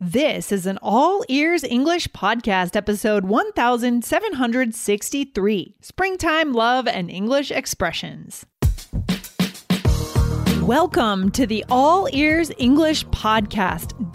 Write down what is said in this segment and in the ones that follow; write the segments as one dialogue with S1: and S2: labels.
S1: This is an all ears English podcast, episode 1763 Springtime Love and English Expressions. Welcome to the All Ears English podcast,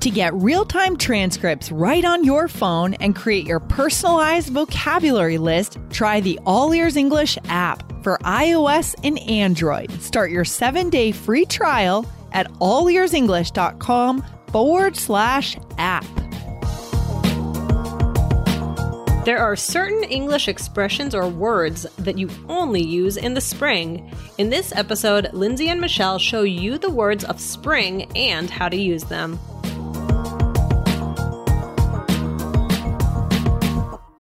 S1: To get real time transcripts right on your phone and create your personalized vocabulary list, try the All Ears English app for iOS and Android. Start your seven day free trial at allearsenglish.com forward slash app.
S2: There are certain English expressions or words that you only use in the spring. In this episode, Lindsay and Michelle show you the words of spring and how to use them.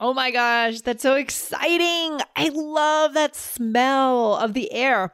S1: Oh my gosh, that's so exciting. I love that smell of the air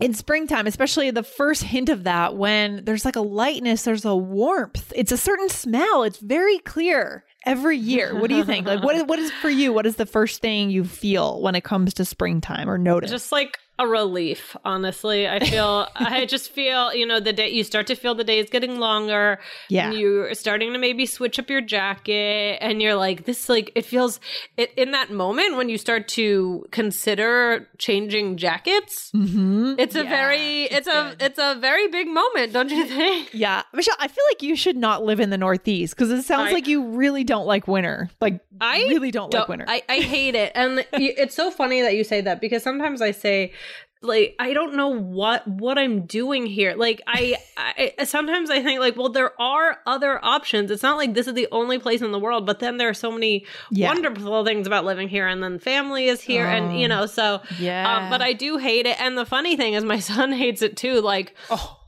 S1: in springtime, especially the first hint of that when there's like a lightness, there's a warmth. It's a certain smell. It's very clear every year. What do you think? Like what is what is for you? What is the first thing you feel when it comes to springtime or notice?
S2: Just like a relief, honestly. I feel I just feel, you know, the day you start to feel the day is getting longer.
S1: Yeah.
S2: And you're starting to maybe switch up your jacket and you're like, this like it feels it in that moment when you start to consider changing jackets.
S1: mm-hmm.
S2: It's a
S1: Yeah,
S2: very it's, a it's a very big moment, don't you think?
S1: Yeah. Michelle, I feel like you should not live in the Northeast because it sounds
S2: I-
S1: like you really don't like winter. Like
S2: I
S1: really don't, like winter.
S2: I, I hate it. And it's so funny that you say that because sometimes I say, like, I don't know what what I'm doing here. Like, I, I sometimes I think like, well, there are other options. It's not like this is the only place in the world, but then there are so many
S1: Yeah.
S2: wonderful things about living here, and then family is here, and you
S1: Oh.
S2: know, so
S1: yeah.
S2: um, but I do hate it. And the funny thing is, my son hates it too. Like,
S1: oh,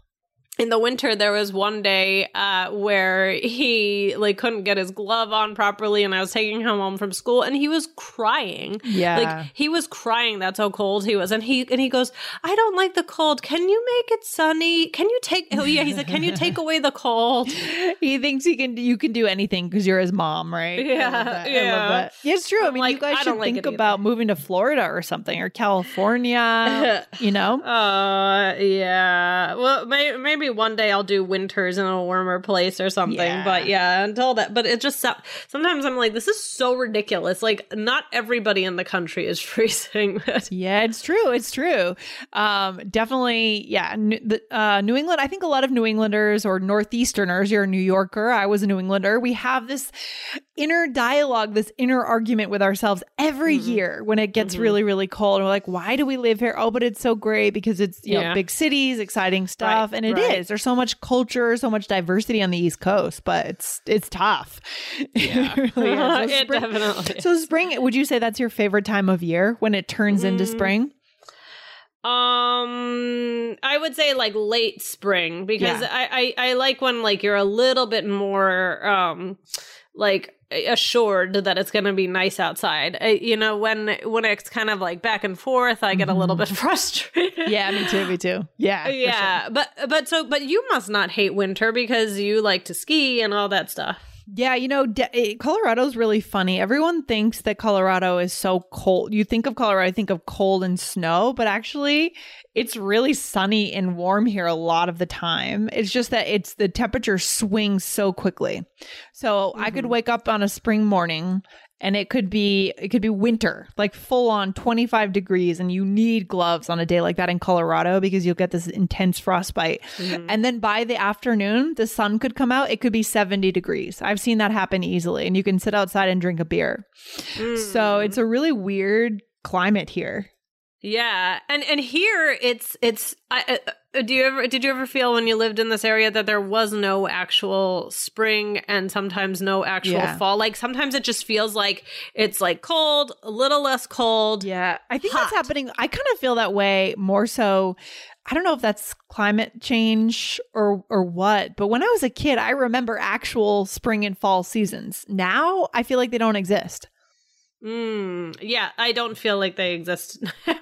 S2: in the winter there was one day uh where he like couldn't get his glove on properly and i was taking him home from school and he was crying
S1: yeah.
S2: like he was crying that's how cold he was and he and he goes i don't like the cold can you make it sunny can you take oh yeah he said can you take away the cold
S1: he thinks he can you can do anything because you're his mom, right?
S2: Yeah.
S1: I
S2: yeah.
S1: love that. Yeah, it's true. I mean,
S2: like,
S1: you guys should
S2: like
S1: think about moving to Florida or something or California. you know?
S2: uh yeah well may- maybe one day i'll do winters in a warmer place or something
S1: Yeah.
S2: but yeah until that but it just sometimes i'm like this is so ridiculous like not everybody in the country is freezing
S1: Yeah, it's true. It's true. Um, definitely. Yeah. New, the, uh, New England. I think a lot of New Englanders or Northeasterners. You're a New Yorker. I was a New Englander. We have this inner dialogue, this inner argument with ourselves every
S2: Mhm.
S1: year when it gets
S2: Mhm.
S1: really, really cold. And we're like, why do we live here? Oh, but it's so great because it's you know big cities, exciting stuff, and it is.
S2: Right.
S1: There's so much culture, so much diversity on the East Coast, but it's it's tough.
S2: Yeah.
S1: it really is. So spring-
S2: definitely
S1: so spring, would you say that's your favorite time of year when it turns into
S2: Mm.
S1: spring?
S2: Um, I would say like late spring because
S1: Yeah.
S2: I, I I like when like you're a little bit more um like assured that it's going to be nice outside. I, you know, when when it's kind of like back and forth, I get a little bit frustrated.
S1: Mm-hmm. Yeah, me too. Me too. Yeah.
S2: yeah, but but so but you must not hate winter because you like to ski and all that stuff.
S1: Yeah, you know, de- eh, Colorado's really funny. Everyone thinks that Colorado is so cold. You think of Colorado, I think of cold and snow, but actually, it's really sunny and warm here a lot of the time. It's just that it's the temperature swings so quickly. So I could
S2: Mhm.
S1: wake up on a spring morning and it could be it could be winter, like full on 25 degrees and you need gloves on a day like that in Colorado because you'll get this intense frostbite.
S2: Mm-hmm.
S1: And then by the afternoon, the sun could come out, it could be 70 degrees. I've seen that happen easily and you can sit outside and drink a beer. So
S2: Mm.
S1: it's a really weird climate here.
S2: Yeah, and and here it's it's. I, uh, do you ever did you ever feel when you lived in this area that there was no actual spring and sometimes no actual
S1: Yeah.
S2: fall? Like sometimes it just feels like it's like cold, a little less cold.
S1: Yeah, I think
S2: Hot.
S1: that's happening. I kind of feel that way more so. I don't know if that's climate change or or what, but when I was a kid, I remember actual spring and fall seasons. Now, I feel like they don't exist.
S2: Mm, yeah, I don't feel like they exist.
S1: but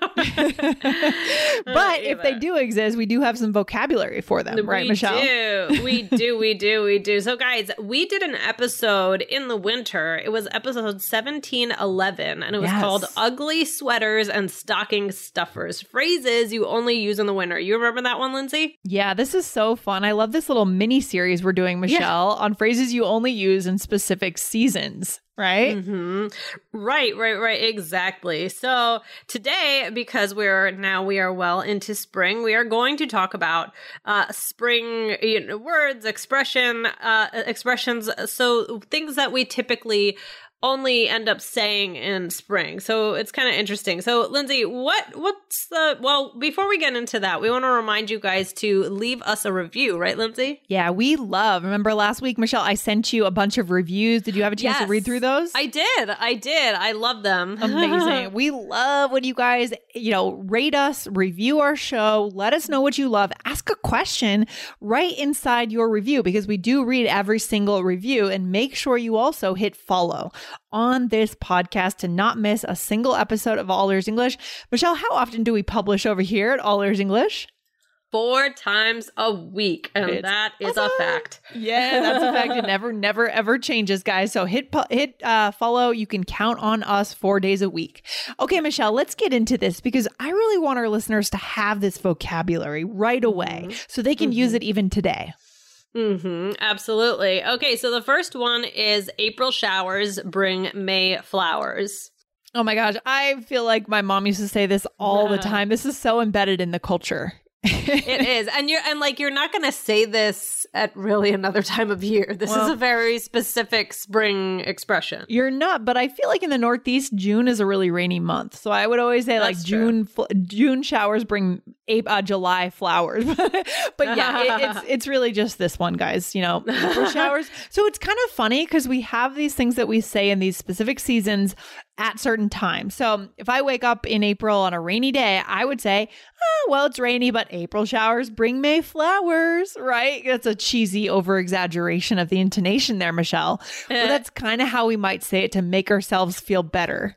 S1: if they do exist, we do have some vocabulary for them, right,
S2: we
S1: Michelle?
S2: do. We do. We do. We do. So, guys, we did an episode in the winter. It was episode 1711, and it was
S1: Yes.
S2: called Ugly Sweaters and Stocking Stuffers Phrases You Only Use in the Winter. You remember that one, Lindsay?
S1: Yeah, this is so fun. I love this little mini series we're doing, Michelle, on phrases you only use in specific seasons, right?
S2: hmm Right, right, right. Exactly. So today, because we're now we are well into spring, we are going to talk about uh, spring you know, words, expression, uh, expressions. So things that we typically only end up saying in spring. So it's kind of interesting. So Lindsay, what what's the well, before we get into that, we want to remind you guys to leave us a review, right, Lindsay?
S1: Yeah, we love. Remember last week, Michelle, I sent you a bunch of reviews. Did you have a chance to read through those?
S2: I did. I did. I love them.
S1: Amazing. we love when you guys, you know, rate us, review our show, let us know what you love, ask a question right inside your review because we do read every single review and make sure you also hit follow on this podcast to not miss a single episode of All Ears English. Michelle, how often do we publish over here at All Ears English?
S2: four times a week, and
S1: It's
S2: that is a fact.
S1: Yeah, that's a fact. It never, never, ever changes, guys. So hit hit uh, follow. You can count on us four days a week. Okay, Michelle, let's get into this because I really want our listeners to have this vocabulary right away so they can use it even today.
S2: Mm-hmm, absolutely. Okay, so the first one is April showers bring May flowers.
S1: Oh my gosh, I feel like my mom used to say this all the time. This is so embedded in the culture.
S2: It is, and you're and like you're not going to say this at really another time of year. This is a very specific spring expression.
S1: You're not, but I feel like in the Northeast, June is a really rainy month. So I would always say like
S2: true.
S1: June June showers bring Ap- uh, July flowers. but yeah, it, it's it's really just this one, guys. You know, April showers. So it's kind of funny because we have these things that we say in these specific seasons at certain times. So if I wake up in April on a rainy day, I would say, oh, well, it's rainy, but April showers bring May flowers, right? That's a cheesy over exaggeration of the intonation there, Michelle. But that's kind of how we might say it to make ourselves feel better.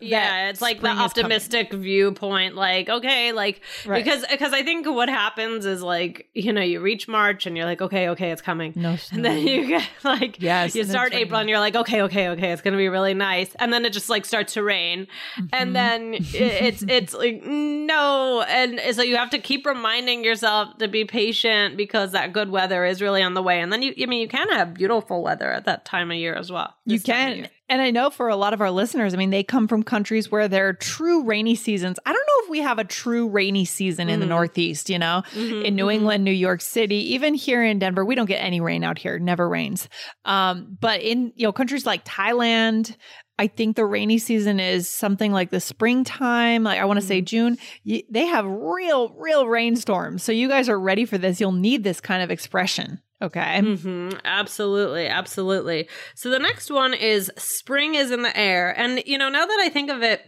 S2: Yeah, it's like the
S1: is coming.
S2: optimistic viewpoint. Like, okay, like
S1: Right.
S2: Because because I think what happens is like you know you reach March and you're like, okay, okay, it's coming.
S1: No
S2: And then you get like
S1: Yes,
S2: you start April and you're like, okay, okay, okay, it's gonna be really nice. And then it just like starts to rain. And mm-hmm. then it, it's it's like no. And so you have to keep reminding yourself to be patient because that good weather is really on the way. And then you I mean you can have beautiful weather at that time of year as well.
S1: You
S2: this time of
S1: can. And I know for a lot of our listeners, I mean, they come from countries where there are true rainy seasons. I don't know if we have a true rainy season in the mm. Northeast, you know, mm-hmm, in New mm-hmm. England, New York City, even here in Denver, we don't get any rain out here, never rains. Um, but in, you know, countries like Thailand, I think the rainy season is something like the springtime. Like I want to say mm-hmm. June. They have real, real rainstorms. So you guys are ready for this. You'll need this kind of expression. Okay.
S2: hmm Absolutely, absolutely. So the next one is spring is in the air, and you know now that I think of it,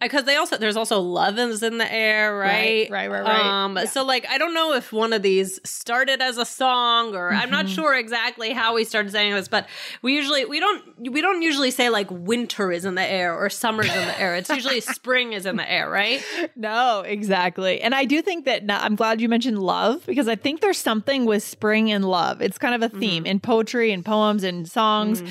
S2: because they also there's also love is in the air, right?
S1: Right, right, right, right.
S2: Um, so like I don't know if one of these started as a song or I'm
S1: Mm-hmm.
S2: not sure exactly how we started saying this, but we usually we don't we don't usually say like winter is in the air or summer's in the air. It's usually spring is in the air, right?
S1: No, exactly. And I do think that now, I'm glad you mentioned love because I think there's something with spring and love. It's kind of a theme in poetry and poems and songs.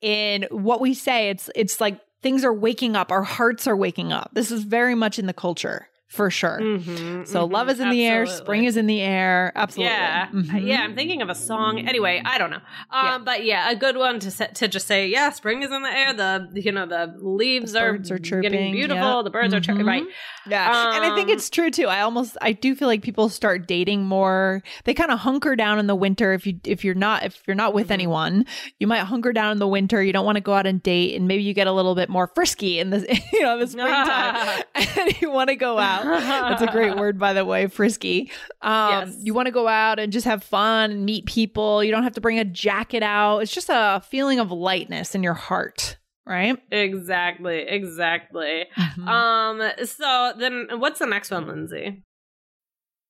S1: In what we say, it's it's like things are waking up, our hearts are waking up. This is very much in the culture. For sure.
S2: Mhm,
S1: So
S2: mhm,
S1: love is in the air, spring is in the air. Absolutely.
S2: Yeah,
S1: Mhm.
S2: yeah. I'm thinking of a song. Anyway, I don't know. Um,
S1: Yeah.
S2: but yeah, a good one to set, to just say, yeah, spring is in the air. The you know the leaves
S1: The
S2: are,
S1: are
S2: getting beautiful.
S1: yeah.
S2: The birds are chirping. Right.
S1: Yeah. and I think
S2: Um,
S1: it's true too. I almost I do feel like people start dating more. They kind of hunker down in the winter if you if you're not if you're not with
S2: Mhm.
S1: anyone, you might hunker down in the winter. You don't want to go out and date and maybe you get a little bit more frisky in the you know, the springtime. and you want to go out. That's a great word by the way, frisky. Um
S2: Yes.
S1: you want to go out and just have fun and meet people. You don't have to bring a jacket out. It's just a feeling of lightness in your heart, right?
S2: Exactly. Exactly.
S1: Mhm.
S2: Um. So then, what's the next one, Lindsay?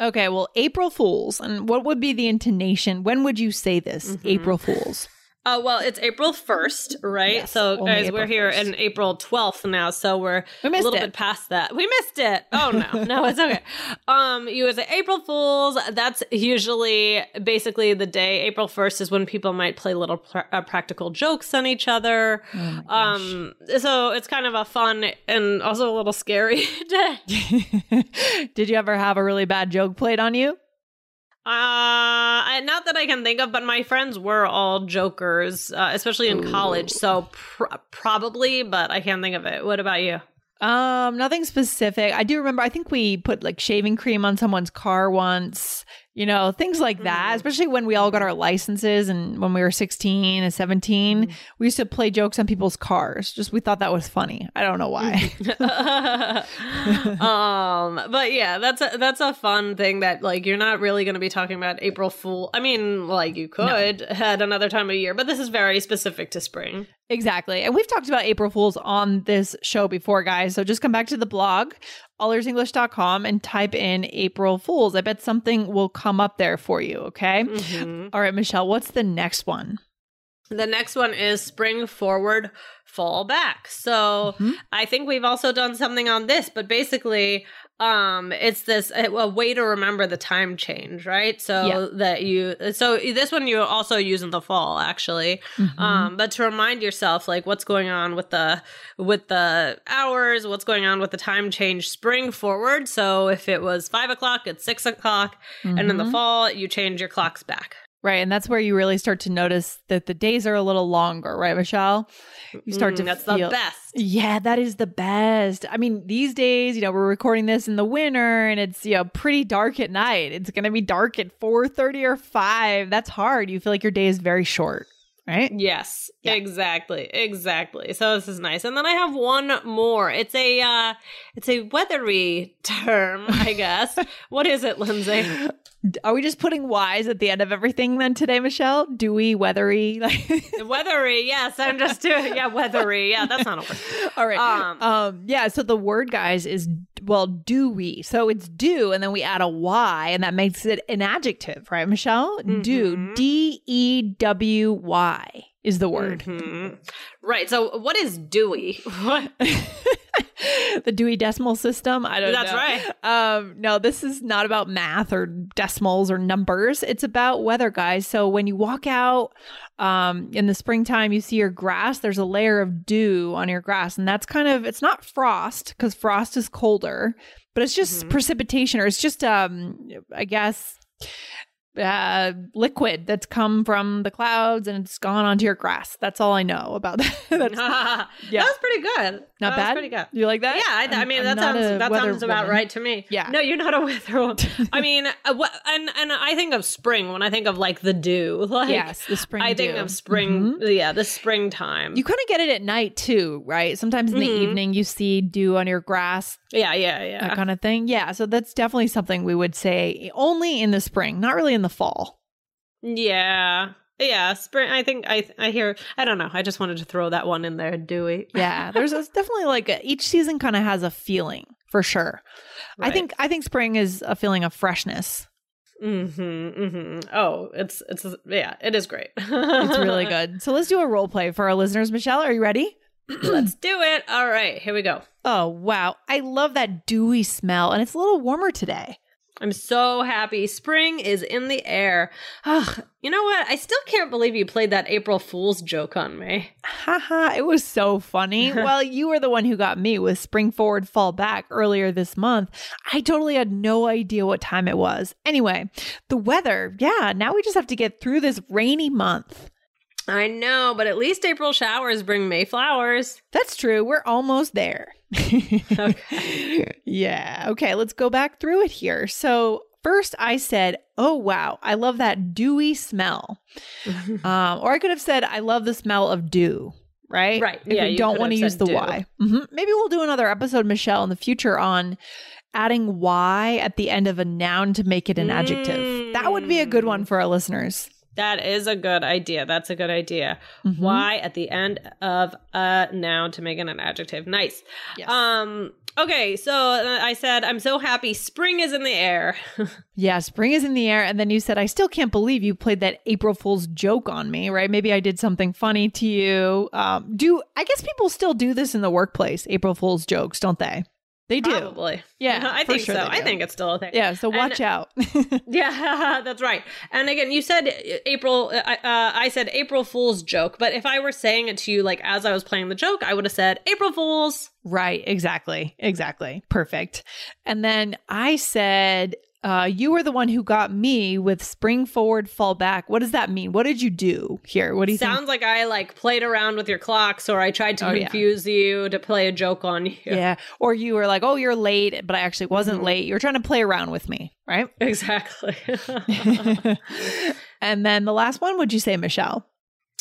S1: Okay, well, April Fools. And what would be the intonation? When would you say this?
S2: Mm-hmm.
S1: April Fools.
S2: Uh, well, it's April 1st, right?
S1: Yes,
S2: so, guys,
S1: April
S2: we're here
S1: 1st.
S2: in April 12th now, so we're
S1: We
S2: a little
S1: it.
S2: bit past that. We missed it. Oh, no. no, it's okay. Um, you would say April Fools. That's usually basically the day. April 1st is when people might play little pr- uh, practical jokes on each other.
S1: Oh
S2: um, so it's kind of a fun and also a little scary day.
S1: Did you ever have a really bad joke played on you?
S2: Uh, not that I can think of, but my friends were all jokers, uh, especially in college. So pr- probably, but I can't think of it. What about you?
S1: Um, nothing specific. I do remember. I think we put like shaving cream on someone's car once. You know, things like that.
S2: Mm.
S1: Especially when we all got our licenses and when we were sixteen and 17
S2: Mm.
S1: we used to play jokes on people's cars. Just we thought that was funny. I don't know why.
S2: um, but yeah, that's a that's a fun thing that like you're not really going to be talking about April Fool. I mean, like you could at another time of year, but this is very specific to spring.
S1: Exactly. And we've talked about April Fools on this show before, guys. So just come back to the blog, allearsenglish.com, and type in April Fools. I bet something will come up there for you. Okay.
S2: Mhm.
S1: All right, Michelle, what's the next one?
S2: The next one is spring forward, fall back. So
S1: Mhm.
S2: I think we've also done something on this, but basically, um, it's this a, way to remember the time change, right? So
S1: Yeah.
S2: that you, so this one you also use in the fall, actually.
S1: Mhm.
S2: Um, but to remind yourself, like what's going on with the with the hours, what's going on with the time change, spring forward. So if it was five o'clock, it's six o'clock, and in the
S1: Mhm.
S2: fall, you change your clocks back.
S1: Right. And that's where you really start to notice that the days are a little longer, right, Michelle? You start
S2: Mm,
S1: to
S2: that's
S1: feel
S2: the best.
S1: Yeah, that is the best. I mean, these days, you know, we're recording this in the winter and it's, you know, pretty dark at night. It's going to be dark at 4:30 or 5. That's hard. You feel like your day is very short, right?
S2: Yes,
S1: Yeah.
S2: exactly, exactly. So this is nice. And then I have one more. It's a uh it's a weathery term, I guess. what is it, Lindsay?
S1: Are we just putting Y's at the end of everything then today, Michelle? Dewy, weathery?
S2: like weathery, yes. I'm just doing yeah, weathery. Yeah, that's not a word.
S1: All right.
S2: Um,
S1: Um, yeah, so the word guys is well, dewy. So it's do and then we add a y and that makes it an adjective, right, Michelle? Do.
S2: Mhm.
S1: D E W Y is the word.
S2: Mhm. Right. So what is dewy? What?
S1: the Dewey Decimal System. I don't
S2: That's
S1: know.
S2: That's right.
S1: Um, no, this is not about math or decimals or numbers. It's about weather, guys. So when you walk out um, in the springtime, you see your grass. There's a layer of dew on your grass, and that's kind of it's not frost because frost is colder, but it's just
S2: Mhm.
S1: precipitation or it's just um, I guess. Uh, liquid that's come from the clouds and it's gone onto your grass. That's all I know about that. That's
S2: That was pretty good.
S1: Not
S2: that
S1: bad.
S2: Pretty good.
S1: You like that?
S2: Yeah, I, I mean
S1: I'm
S2: that sounds that sounds about
S1: woman.
S2: right to me.
S1: Yeah.
S2: no, you're not a weather woman. I mean, uh, what, and and I think of spring when I think of like the dew. Like,
S1: yes, the spring.
S2: I think
S1: dew.
S2: of spring.
S1: Mhm.
S2: Yeah, the springtime.
S1: You kind of get it at night too, right? Sometimes in the
S2: Mhm.
S1: evening you see dew on your grass,
S2: yeah, yeah, yeah.
S1: that kind of thing. Yeah, so that's definitely something we would say only in the spring, not really in the fall.
S2: yeah, yeah. Spring. I think I I hear. I don't know. I just wanted to throw that one in there. Dewy.
S1: Yeah, there's a, definitely like a, each season kind of has a feeling for sure. I think I think spring is a feeling of freshness.
S2: Mm-hmm, mm-hmm. Oh, it's it's yeah, it is great.
S1: It's really good. So let's do a role play for our listeners. Michelle, are you ready?
S2: Let's do it. All right, here we go.
S1: Oh, wow. I love that dewy smell, and it's a little warmer today.
S2: I'm so happy. Spring is in the air. Ugh, you know what? I still can't believe you played that April Fool's joke on me.
S1: Haha, it was so funny. well, you were the one who got me with spring forward, fall back earlier this month. I totally had no idea what time it was. Anyway, the weather, yeah, now we just have to get through this rainy month.
S2: I know, but at least April showers bring May flowers.
S1: That's true. We're almost there.
S2: Okay.
S1: yeah. Okay, let's go back through it here. So, first I said, Oh, wow, I love that dewy smell. um, or I could have said, I love the smell of dew. Right?
S2: Right.
S1: If
S2: Yeah,
S1: we
S2: you
S1: don't want to use the
S2: dew.
S1: Y. Mhm. Maybe we'll do another episode, Michelle, in the future on adding Y at the end of a noun to make it an adjective. That would be a good
S2: Mm.
S1: one for our listeners.
S2: That is a good idea. That's a good idea.
S1: Mhm.
S2: Why at the end of a noun to make it an adjective. Nice.
S1: Yes.
S2: Um okay, so uh, I said I'm so happy spring is in the air.
S1: Yeah, spring is in the air. And then you said, I still can't believe you played that April Fool's joke on me, right? Maybe I did something funny to you. Um, do I guess people still do this in the workplace, April Fool's jokes, don't they? They do.
S2: Probably.
S1: Yeah,
S2: I think
S1: sure
S2: so. I think it's still a thing.
S1: Yeah, so
S2: And-
S1: watch out.
S2: Yeah, that's right. And again, you said uh, April. Uh, uh, I said April Fool's joke, but if I were saying it to you like as I was playing the joke, I would have said April Fools.
S1: right, exactly. Exactly. Perfect. And then I said, uh, you were the one who got me with spring forward, fall back. What does that mean? What did you do here? What do you
S2: Sounds like I like played around with your clocks, or I tried to
S1: Oh, yeah.
S2: confuse you to play a joke on you.
S1: Yeah. Or you were like, oh, you're late, but I actually wasn't
S2: Mm-hmm.
S1: late. You were trying to play around with me, right?
S2: exactly.
S1: and then the last one, would you say, Michelle?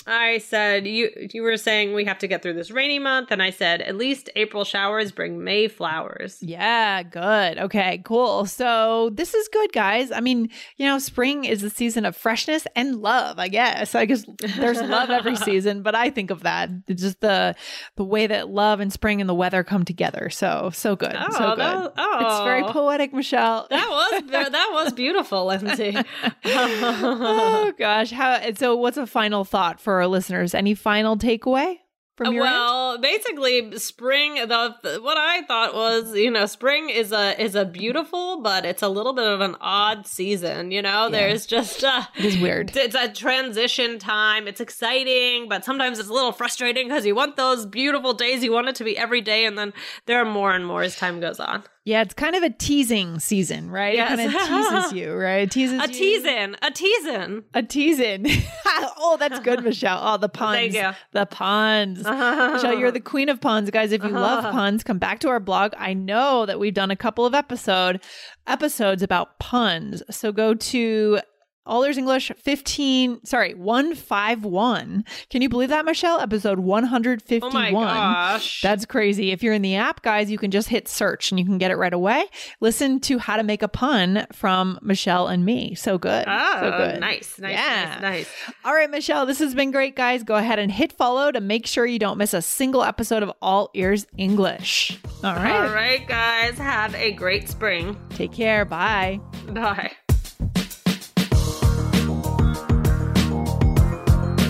S2: I said you you were saying we have to get through this rainy month, and I said at least April showers bring May flowers.
S1: Yeah, good. Okay, cool. So this is good, guys. I mean, you know, spring is the season of freshness and love, I guess. I guess there's love every season, but I think of that. It's just the the way that love and spring and the weather come together. So so good.
S2: Oh,
S1: so good.
S2: that- oh.
S1: It's very oh. poetic, Michelle.
S2: That was that was beautiful, Lindsay.
S1: oh gosh. How and so what's a final thought for our listeners? Any final takeaway from your end?
S2: well, basically, spring. The what I thought was, you know, spring is a is a beautiful, but it's a little bit of an odd season. You know, there's just uh,
S1: It is weird.
S2: It's a transition time. It's exciting, but sometimes it's a little frustrating because you want those beautiful days. You want it to be every day, and then there are more and more as time goes on.
S1: Yeah, it's kind of a teasing season, right?
S2: Yes.
S1: It kind of teases you, right? It teases
S2: A
S1: you.
S2: teasing, a teasing.
S1: A teasing. oh, that's good, Michelle. Oh, the puns. The puns. Michelle, you're the queen of puns. Guys, if you uh-huh. love puns, come back to our blog. I know that we've done a couple of episode episodes about puns. So go to all Ears English 15, sorry, 151. Can you believe that, Michelle? Episode 151.
S2: Oh my gosh.
S1: That's crazy. If you're in the app, guys, you can just hit search and you can get it right away. Listen to how to make a pun from Michelle and me. So good.
S2: Oh,
S1: so ah, good.
S2: nice, nice,
S1: Yeah.
S2: nice, nice.
S1: All right, Michelle, this has been great, guys. Go ahead and hit follow to make sure you don't miss a single episode of All Ears English. All right.
S2: All right, guys, have a great spring.
S1: Take care. Bye.
S2: Bye.